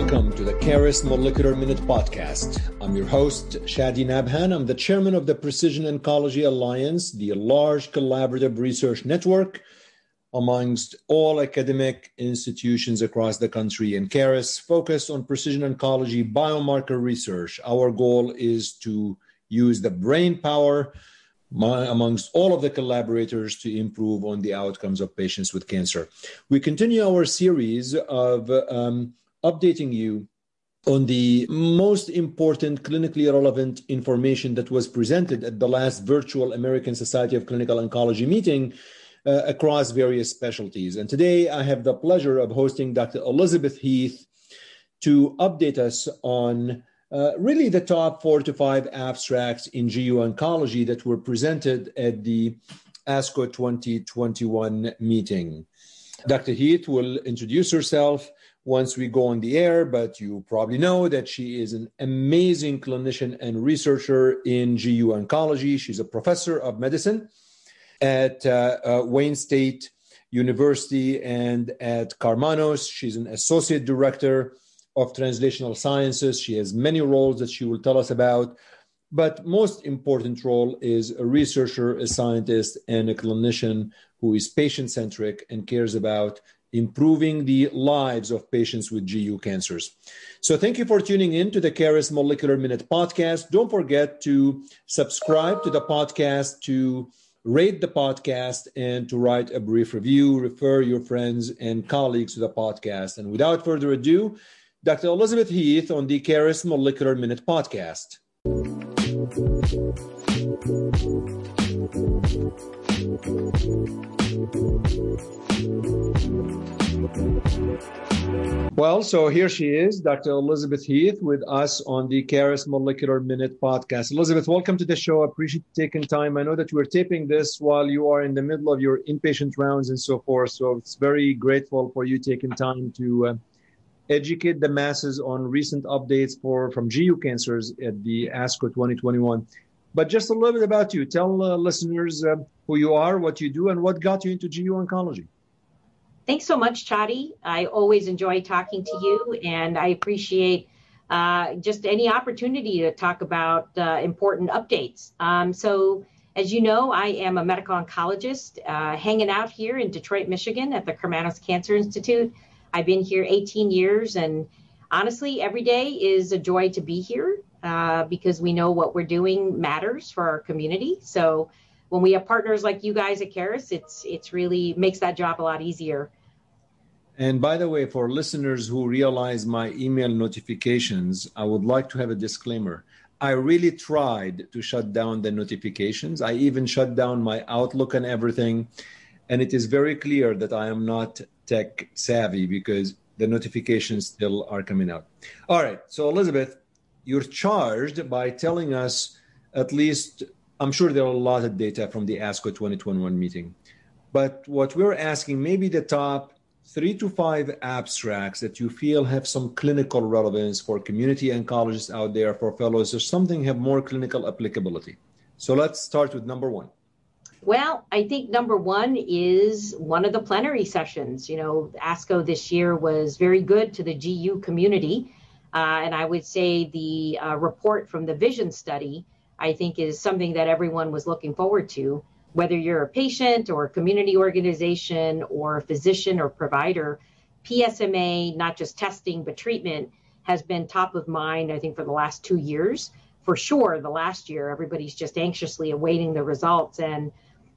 Welcome to the Caris Molecular Minute Podcast. I'm your host, Chadi Nabhan. I'm the chairman of the Precision Oncology Alliance, the large collaborative research network amongst all academic institutions across the country. And Caris focus on precision oncology biomarker research. Our goal is to use the brain power my, amongst all of the collaborators to improve on the outcomes of patients with cancer. We continue our series of um, updating you on the most important clinically relevant information that was presented at the last virtual American Society of Clinical Oncology meeting uh, across various specialties. And today I have the pleasure of hosting Dr. Elizabeth Heath to update us on uh, really the top four to five abstracts in GU oncology that were presented at the ASCO 2021 meeting. Dr. Heath will introduce herself once we go on the air, but you probably know that she is an amazing clinician and researcher in GU oncology. She's a professor of medicine at uh, uh, Wayne State University and at Karmanos. She's an associate director of translational sciences. She has many roles that she will tell us about. But most important role is a researcher, a scientist, and a clinician who is patient centric and cares about improving the lives of patients with GU cancers. So thank you for tuning in to the Caris Molecular Minute podcast. Don't forget to subscribe to the podcast, to rate the podcast, and to write a brief review. Refer your friends and colleagues to the podcast. And without further ado, Dr. Elizabeth Heath on the Caris Molecular Minute podcast. Well, so here she is, Dr. Elizabeth Heath, with us on the Caris Molecular Minute podcast. Elizabeth, welcome to the show. I appreciate you taking time. I know that you are taping this while you are in the middle of your inpatient rounds and so forth. So it's very grateful for you taking time to uh, educate the masses on recent updates for from GU cancers at the ASCO 2021. But just a little bit about you. Tell uh, listeners uh, who you are, what you do, and what got you into GU oncology. Thanks so much, Chadi. I always enjoy talking to you, and I appreciate uh, just any opportunity to talk about uh, important updates. Um, so, as you know, I am a medical oncologist uh, hanging out here in Detroit, Michigan at the Karmanos Cancer Institute. I've been here 18 years, and honestly, every day is a joy to be here uh, because we know what we're doing matters for our community. So when we have partners like you guys at Caris, it's it's really makes that job a lot easier. And by the way, for listeners who realize my email notifications, I would like to have a disclaimer. I really tried to shut down the notifications. I even shut down my Outlook and everything. And it is very clear that I am not tech savvy because the notifications still are coming out. All right. So, Elizabeth, you're charged by telling us at least, I'm sure there are a lot of data from the ASCO 2021 meeting. But what we're asking, maybe the top three to five abstracts that you feel have some clinical relevance for community oncologists out there, for fellows, or something have more clinical applicability. So let's start with number one. Well, I think number one is one of the plenary sessions. You know, ASCO this year was very good to the GU community. Uh, and I would say the uh, report from the Vision study, I think, is something that everyone was looking forward to. Whether you're a patient or a community organization or a physician or provider, PSMA, not just testing, but treatment, has been top of mind, I think, for the last two years. For sure, the last year, everybody's just anxiously awaiting the results. And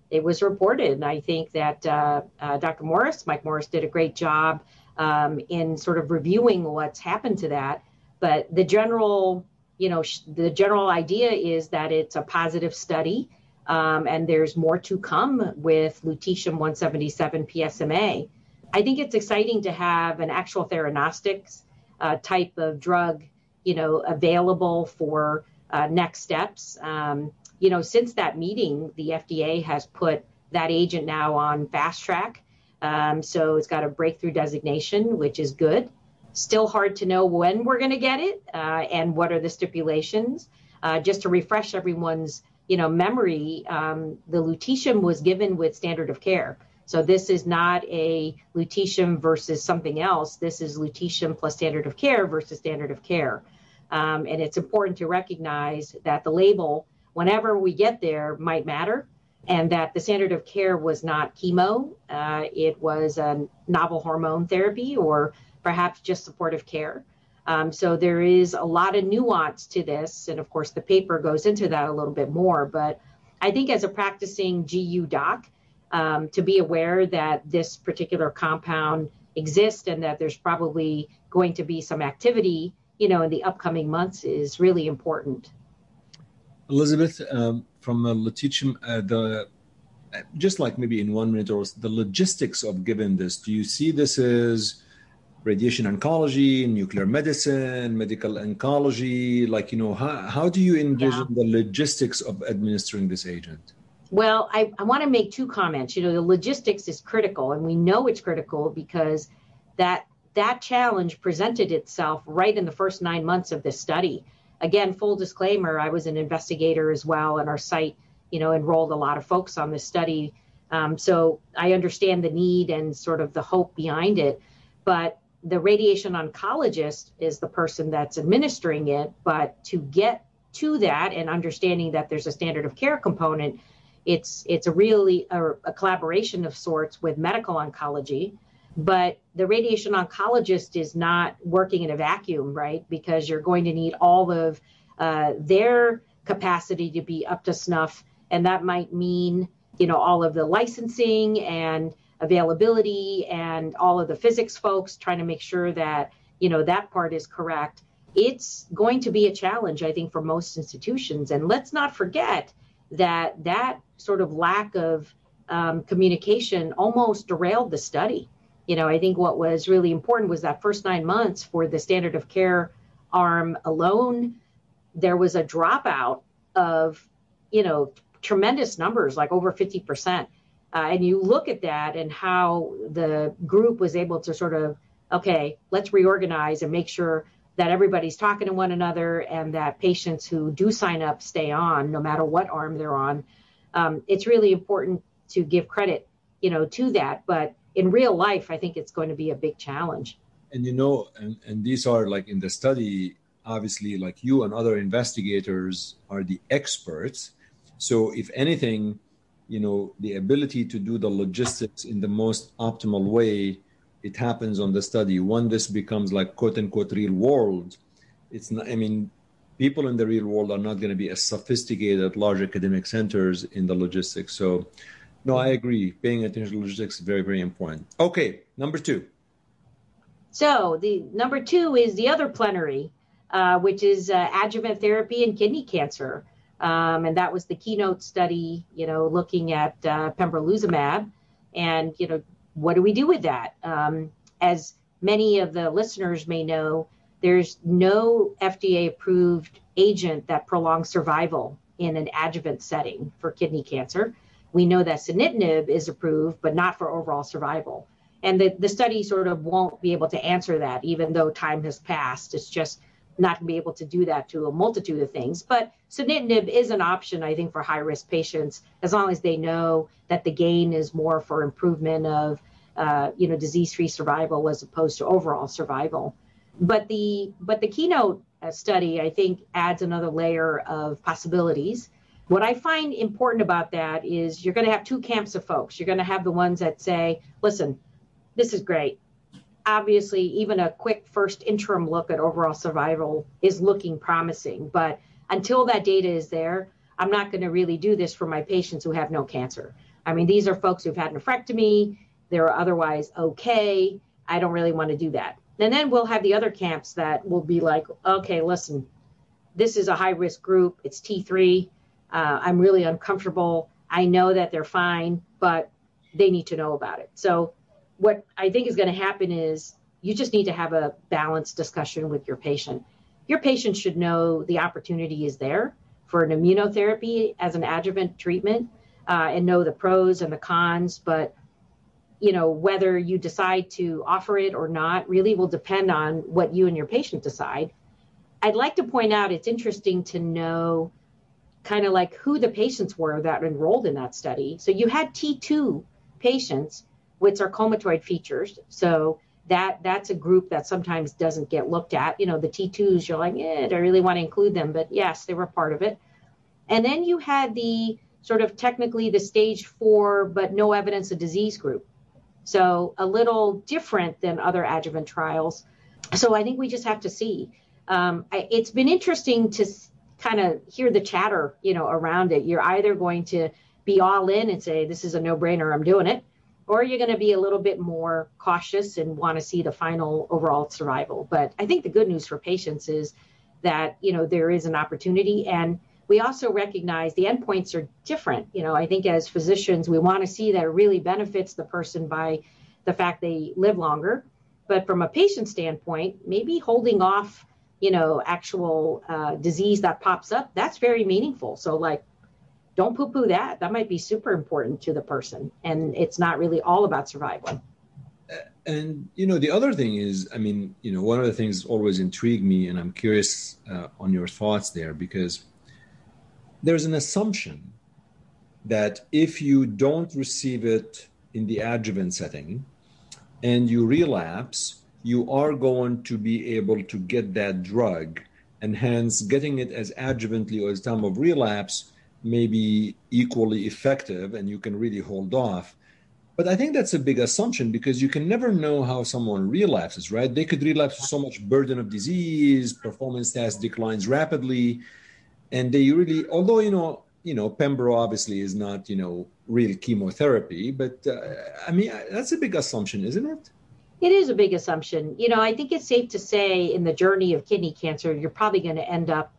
it was reported. And I think that uh, uh, Dr. Morris, Mike Morris, did a great job um, in sort of reviewing what's happened to that. But the general, you know, sh- the general idea is that it's a positive study, um, and there's more to come with lutetium 177 PSMA. I think it's exciting to have an actual theranostics uh, type of drug, you know, available for uh, next steps. Um, you know, since that meeting, the FDA has put that agent now on fast track. Um, so it's got a breakthrough designation, which is good. Still hard to know when we're going to get it uh, and what are the stipulations. Uh, just to refresh everyone's, you know, memory, um, the lutetium was given with standard of care. So this is not a lutetium versus something else. This is lutetium plus standard of care versus standard of care. Um, and it's important to recognize that the label, whenever we get there, might matter, and that the standard of care was not chemo. Uh, it was a novel hormone therapy or perhaps just supportive care. Um, so there is a lot of nuance to this. And of course, the paper goes into that a little bit more. But I think as a practicing GU doc, um, to be aware that this particular compound exists and that there's probably going to be some activity, you know, in the upcoming months is really important. Elizabeth, um, from the lutetium, uh, the just like maybe in one minute or the logistics of giving this, do you see this as radiation oncology, nuclear medicine, medical oncology? Like, you know, how, how do you envision yeah. the logistics of administering this agent? Well, I, I want to make two comments. You know, the logistics is critical, and we know it's critical because that that challenge presented itself right in the first nine months of this study. Again, full disclaimer, I was an investigator as well, and our site, you know, enrolled a lot of folks on this study. Um, so I understand the need and sort of the hope behind it. But the radiation oncologist is the person that's administering it. But to get to that and understanding that there's a standard of care component, it's it's a really a, a collaboration of sorts with medical oncology but the radiation oncologist is not working in a vacuum right? Because you're going to need all of uh, their capacity to be up to snuff. And that might mean you know all of the licensing and availability and all of the physics folks trying to make sure that you know that part is correct. It's going to be a challenge i think for most institutions. And let's not forget that that sort of lack of um, communication almost derailed the study. You know, I think what was really important was that first nine months for the standard of care arm alone, there was a dropout of, you know, tremendous numbers, like over 50%. Uh, and you look at that and how the group was able to sort of, okay, let's reorganize and make sure that everybody's talking to one another and that patients who do sign up stay on no matter what arm they're on um, it's really important to give credit you know to that but in real life i think it's going to be a big challenge and you know and, and these are like in the study obviously like you and other investigators are the experts so if anything you know the ability to do the logistics in the most optimal way it happens on the study. When this becomes like quote unquote real world, it's not, I mean, people in the real world are not going to be as sophisticated at large academic centers in the logistics. So, no, I agree. Paying attention to logistics is very, very important. Okay, number two. So, the number two is the other plenary, uh, which is uh, adjuvant therapy in kidney cancer. Um, and that was the keynote study, you know, looking at uh, pembrolizumab. And, you know, what do we do with that? Um, as many of the listeners may know, there's no FDA approved agent that prolongs survival in an adjuvant setting for kidney cancer. We know that sunitinib is approved, but not for overall survival. And the, the study sort of won't be able to answer that, even though time has passed. It's just not going to be able to do that to a multitude of things. But sunitinib is an option, I think, for high risk patients, as long as they know that the gain is more for improvement of, uh, you know, disease free survival as opposed to overall survival. But the but the keynote uh, study, I think, adds another layer of possibilities. What I find important about that is you're going to have two camps of folks. You're going to have the ones that say, listen, this is great. Obviously even a quick first interim look at overall survival is looking promising but until that data is there i'm not going to really do this for my patients who have no cancer. I mean these are folks who've had nephrectomy. They're otherwise okay. I don't really want to do that. And then we'll have the other camps that will be like okay listen this is a high risk group. It's t3 uh, i'm really uncomfortable i know that they're fine but they need to know about it so what I think is going to happen is you just need to have a balanced discussion with your patient. Your patient should know the opportunity is there for an immunotherapy as an adjuvant treatment uh, and know the pros and the cons. But you know whether you decide to offer it or not really will depend on what you and your patient decide. I'd like to point out it's interesting to know kind of like who the patients were that enrolled in that study. So you had T2 patients with sarcomatoid features. So that that's a group that sometimes doesn't get looked at. You know, the T2s, you're like, yeah, I really want to include them, but yes, they were part of it. And then you had the sort of technically the stage four, but no evidence of disease group. So a little different than other adjuvant trials. So I think we just have to see. Um, I, it's been interesting to kind of hear the chatter, you know, around it. You're either going to be all in and say, this is a no brainer, I'm doing it, or you're going to be a little bit more cautious and want to see the final overall survival. But I think the good news for patients is that, you know, there is an opportunity. And we also recognize the endpoints are different. You know, I think as physicians, we want to see that it really benefits the person by the fact they live longer. But from a patient standpoint, maybe holding off, you know, actual uh, disease that pops up, that's very meaningful. So, like, don't poo poo that. That might be super important to the person. And it's not really all about survival. And, you know, the other thing is, I mean, you know, one of the things always intrigued me, and I'm curious uh, on your thoughts there, because there's an assumption that if you don't receive it in the adjuvant setting and you relapse, you are going to be able to get that drug, and hence getting it as adjuvantly or as time of relapse may be equally effective and you can really hold off. But I think that's a big assumption because you can never know how someone relapses, right? They could relapse with so much burden of disease, performance test declines rapidly, and they really, although you know, you know, Pembro obviously is not you know real chemotherapy, but uh, I mean that's a big assumption, isn't it? It is a big assumption. You know, I think it's safe to say in the journey of kidney cancer, you're probably going to end up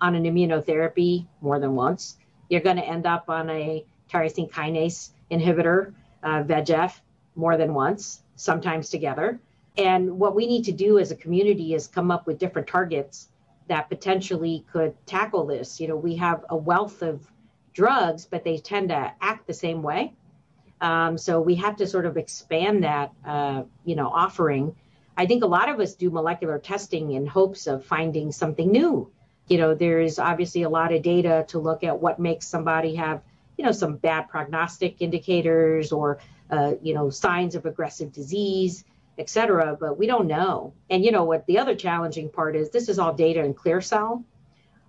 on an immunotherapy more than once you're going to end up on a tyrosine kinase inhibitor, uh, VEGF, more than once, sometimes together. And what we need to do as a community is come up with different targets that potentially could tackle this. You know, we have a wealth of drugs, but they tend to act the same way. Um, so we have to sort of expand that, uh, you know, offering. I think a lot of us do molecular testing in hopes of finding something new you know, there's obviously a lot of data to look at what makes somebody have, you know, some bad prognostic indicators or, uh, you know, signs of aggressive disease, et cetera, but we don't know. And, you know, what the other challenging part is this is all data in clear cell.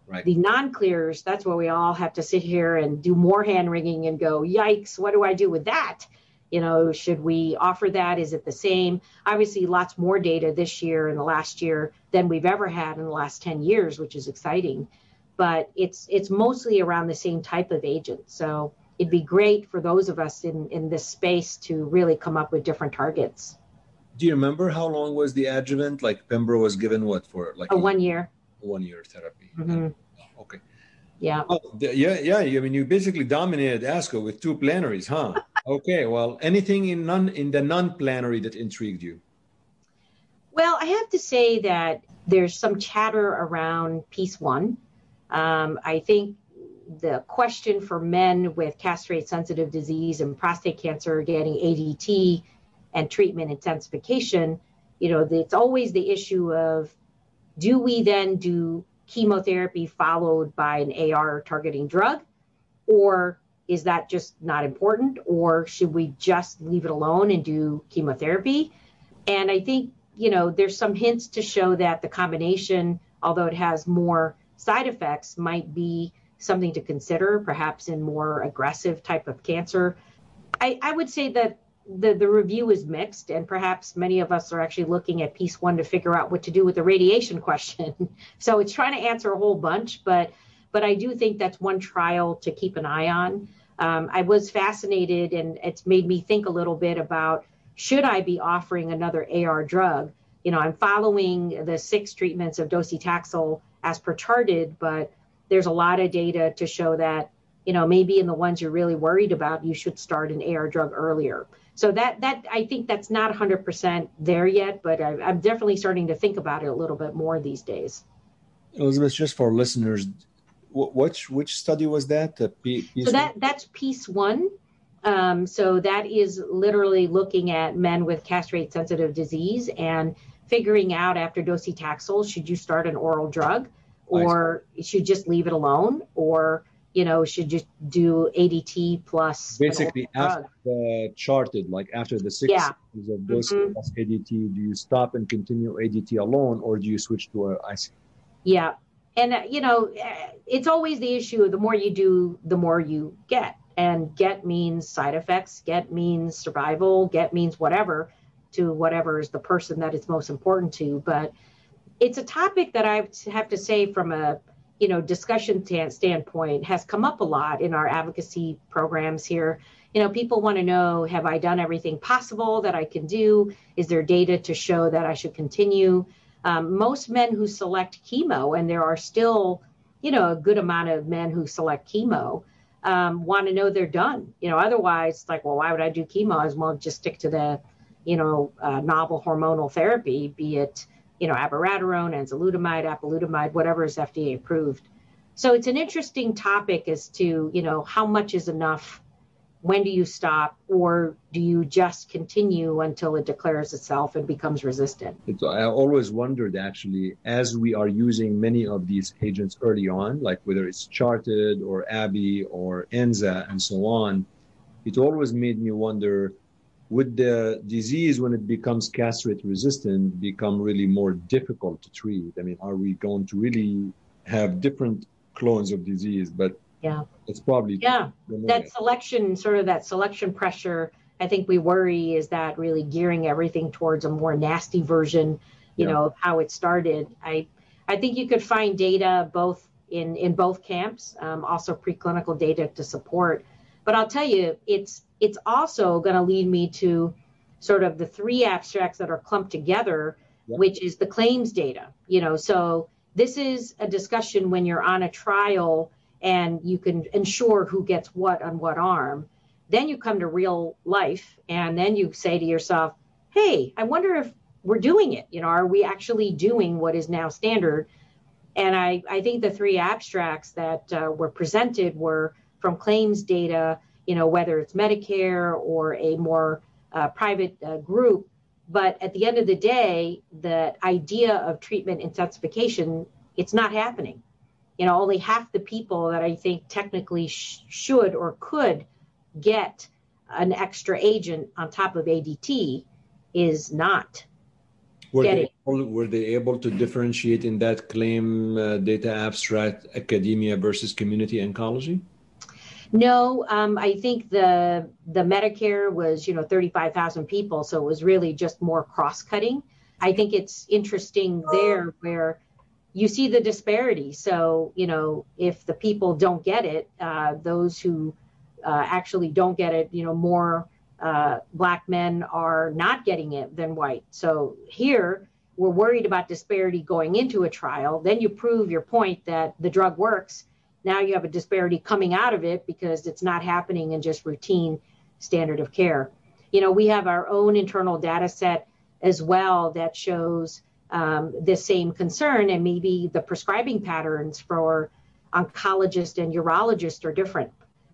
Right. The non-clears, that's where we all have to sit here and do more hand wringing and go, yikes, what do I do with that? You know, should we offer that? Is it the same? Obviously, lots more data this year and the last year than we've ever had in the last 10 years, which is exciting. But it's it's mostly around the same type of agent. So it'd be great for those of us in, in this space to really come up with different targets. Do you remember how long was the adjuvant? Like Pembro was given what for? Like a, a one year. One year therapy. Mm-hmm. Okay. Yeah. Oh, yeah, yeah. I mean, you basically dominated ASCO with two plenaries, huh? okay. Well, anything in non in the non-plenary that intrigued you? Well, I have to say that there's some chatter around PEACE one. Um, I think the question for men with castrate-sensitive disease and prostate cancer getting ADT and treatment intensification, you know, it's always the issue of do we then do chemotherapy followed by an AR targeting drug? Or is that just not important? Or should we just leave it alone and do chemotherapy? And I think, you know, there's some hints to show that the combination, although it has more side effects, might be something to consider, perhaps in more aggressive type of cancer. I, I would say that the, the review is mixed, and perhaps many of us are actually looking at PEACE one to figure out what to do with the radiation question. so it's trying to answer a whole bunch, but but I do think that's one trial to keep an eye on. Um, I was fascinated, and it's made me think a little bit about should I be offering another AR drug? You know, I'm following the six treatments of docetaxel as per CHAARTED, but there's a lot of data to show that you know maybe in the ones you're really worried about, you should start an AR drug earlier so that that I think that's not 100% there yet, but I, am definitely starting to think about it a little bit more these days. Elizabeth, just for listeners, which which study was that? The P- so that that's PEACE one. Um, so that is literally looking at men with castrate sensitive disease and figuring out after docetaxel should you start an oral drug or should just leave it alone or you know, should you do ADT plus basically after the CHAARTED, like after the six yeah. of dose mm-hmm. plus ADT, do you stop and continue ADT alone, or do you switch to a IC? Yeah, and uh, you know, uh, it's always the issue. The more you do, the more you get, and get means side effects. Get means survival. Get means whatever to whatever is the person that it's most important to. But it's a topic that I have to say from a you know discussion standpoint has come up a lot in our advocacy programs here. You know people want to know have i done everything possible that i can do? Is there data to show that i should continue? Um, most men who select chemo and there are still you know a good amount of men who select chemo um, want to know they're done. You know otherwise it's like well why would i do chemo? As well just stick to the you know uh, novel hormonal therapy be it you know, abiraterone, enzalutamide, apalutamide, whatever is FDA approved. So it's an interesting topic as to, you know, how much is enough? When do you stop? Or do you just continue until it declares itself and becomes resistant? It's, I always wondered actually, as we are using many of these agents early on, like whether it's CHAARTED or Abi or Enza and so on, it always made me wonder would the disease when it becomes castrate resistant become really more difficult to treat. I mean are we going to really have different clones of disease? But yeah. it's probably yeah. that selection sort of that selection pressure i think we worry is that really gearing everything towards a more nasty version you yeah. know of how it started. I i think you could find data both in in both camps um, also preclinical data to support. But i'll tell you it's it's also going to lead me to sort of the three abstracts that are clumped together, which is the claims data. You know, so this is a discussion when you're on a trial and you can ensure who gets what on what arm. Then you come to real life and then you say to yourself, hey, I wonder if we're doing it. You know, are we actually doing what is now standard? And I, I think the three abstracts that uh, were presented were from claims data you know, whether it's Medicare or a more uh, private uh, group. But at the end of the day, the idea of treatment intensification, it's not happening. You know, only half the people that I think technically sh- should or could get an extra agent on top of ADT is not were They able, were they able to differentiate in that claim uh, data abstract academia versus community oncology? No, um, I think the the Medicare was you know 35,000 people, so it was really just more cross cutting. I think it's interesting there where you see the disparity. So you know if the people don't get it, uh, those who uh, actually don't get it, you know more uh, black men are not getting it than white. So here we're worried about disparity going into a trial. Then you prove your point that the drug works now you have a disparity coming out of it because it's not happening in just routine standard of care. You know, we have our own internal data set as well that shows um, same concern, and maybe the prescribing patterns for oncologists and urologists are different.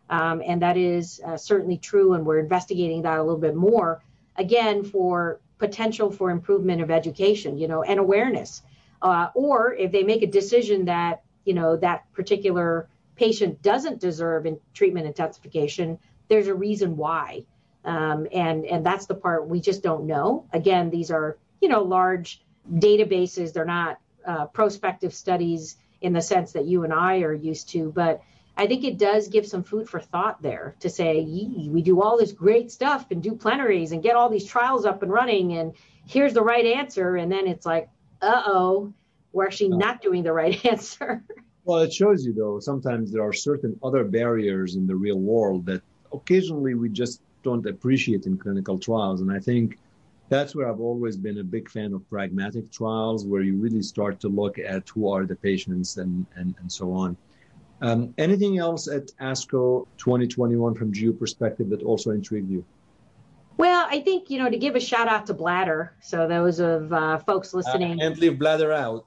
Um, and that is uh, certainly true, and we're investigating that a little bit more. Again, for potential for improvement of education, you know, and awareness. Uh, or if they make a decision that you know that particular patient doesn't deserve in treatment intensification there's a reason why. Um, and and that's the part we just don't know. Again these are you know large databases. They're not uh, prospective studies in the sense that you and i are used to but i think it does give some food for thought there to say we do all this great stuff and do plenaries and get all these trials up and running and here's the right answer. And then it's like uh-oh we're actually not doing the right answer. well, it shows you though, sometimes there are certain other barriers in the real world that occasionally we just don't appreciate in clinical trials. And I think that's where I've always been a big fan of pragmatic trials, where you really start to look at who are the patients and, and, and so on. Um, anything else at ASCO 2021 from GU perspective that also intrigued you? Well, I think, you know, to give a shout out to Bladder. So those of uh, folks listening. I can't leave Bladder out.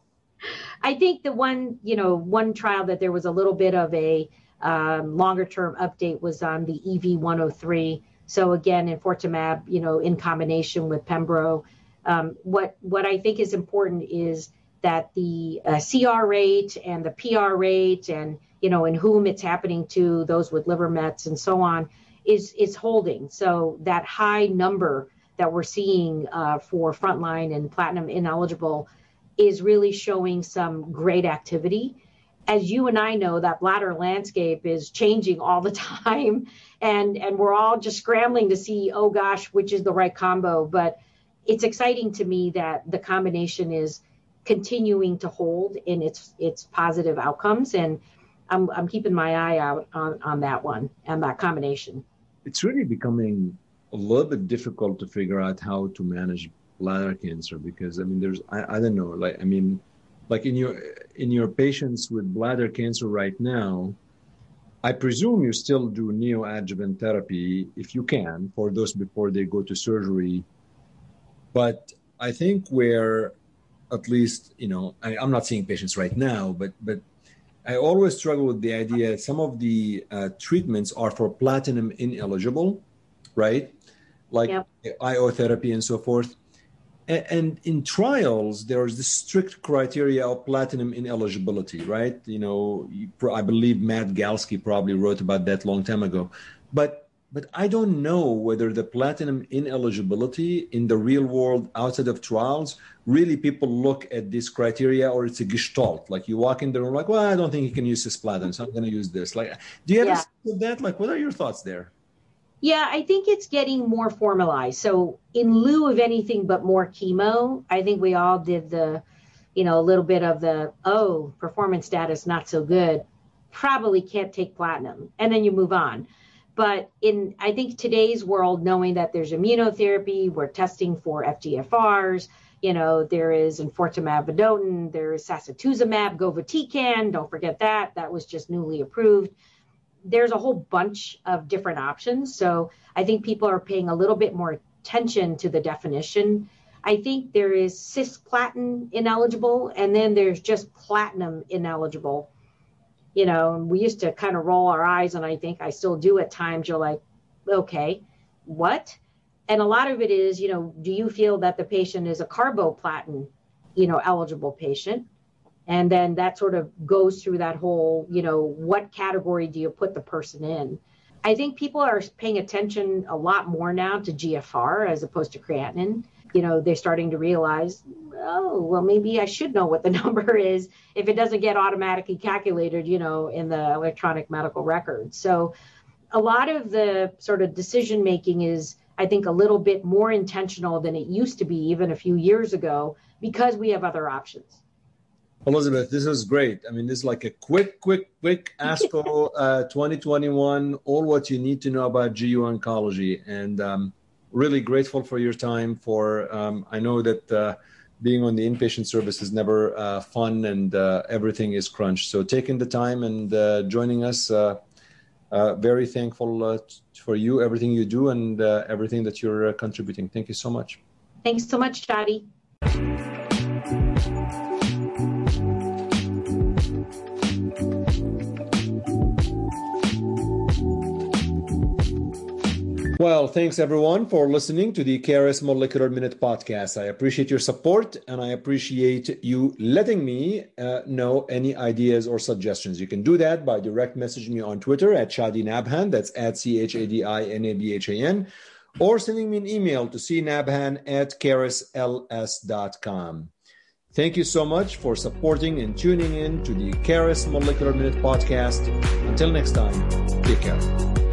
I think the one, you know, one trial that there was a little bit of a um, longer term update was on the EV103. So again, enfortumab, you know, in combination with Pembro. Um, what what I think is important is that the uh, CR rate and the PR rate and you know in whom it's happening to those with liver mets and so on is is holding. So that high number that we're seeing uh, for frontline and platinum ineligible is really showing some great activity. As you and I know, that bladder landscape is changing all the time, and and we're all just scrambling to see, oh gosh, which is the right combo. But it's exciting to me that the combination is continuing to hold in its its positive outcomes, and I'm I'm keeping my eye out on on that one and that combination. It's really becoming a little bit difficult to figure out how to manage bladder cancer because I mean there's I, I don't know like I mean like in your in your patients with bladder cancer right now I presume you still do neoadjuvant therapy if you can for those before they go to surgery but I think where at least you know I, I'm not seeing patients right now but but I always struggle with the idea some of the uh, treatments are for platinum ineligible right like yep. IO therapy and so forth. And in trials, there's the strict criteria of platinum ineligibility, right? You know, I believe Matt Galsky probably wrote about that long time ago. But but I don't know whether the platinum ineligibility in the real world outside of trials really people look at this criteria or it's a gestalt. Like you walk in the room like, well, I don't think he can use this platinum so I'm going to use this. Like, do you have yeah. that? Like, what are your thoughts there? Yeah, I think it's getting more formalized. So, in lieu of anything but more chemo, I think we all did the, you know, a little bit of the, oh, performance status not so good, probably can't take platinum. And then you move on. But in, I think today's world, knowing that there's immunotherapy, we're testing for FGFRs, you know, there is enfortumab vedotin, there is sacituzumab govitecan, don't forget that, that was just newly approved there's a whole bunch of different options. So I think people are paying a little bit more attention to the definition. I think there is cisplatin ineligible, and then there's just platinum ineligible. You know, we used to kind of roll our eyes, and I think I still do at times. You're like, okay, what? And a lot of it is, you know, do you feel that the patient is a carboplatin, you know, eligible patient? And then that sort of goes through that whole you know what category do you put the person in? I think people are paying attention a lot more now to gfr as opposed to creatinine. You know they're starting to realize oh well maybe i should know what the number is if it doesn't get automatically calculated you know in the electronic medical record so a lot of the sort of decision making is i think a little bit more intentional than it used to be even a few years ago because we have other options Elizabeth, this is great. I mean, this is like a quick, quick, quick ASCO uh, 2021, all what you need to know about GU oncology. And um, really grateful for your time. For um, I know that uh, being on the inpatient service is never uh, fun and uh, everything is crunched. So taking the time and uh, joining us, uh, very thankful for you, everything you do, and everything that you're contributing. Thank you so much. Thanks so much, Chadi. Well, thanks everyone for listening to the Caris Molecular Minute podcast. I appreciate your support and I appreciate you letting me uh, know any ideas or suggestions. You can do that by direct messaging me on Twitter at Chadi Nabhan, that's at C H A D I N A B H A N, or sending me an email to cnabhan at carisls.com. Thank you so much for supporting and tuning in to the Caris Molecular Minute podcast. Until next time, take care.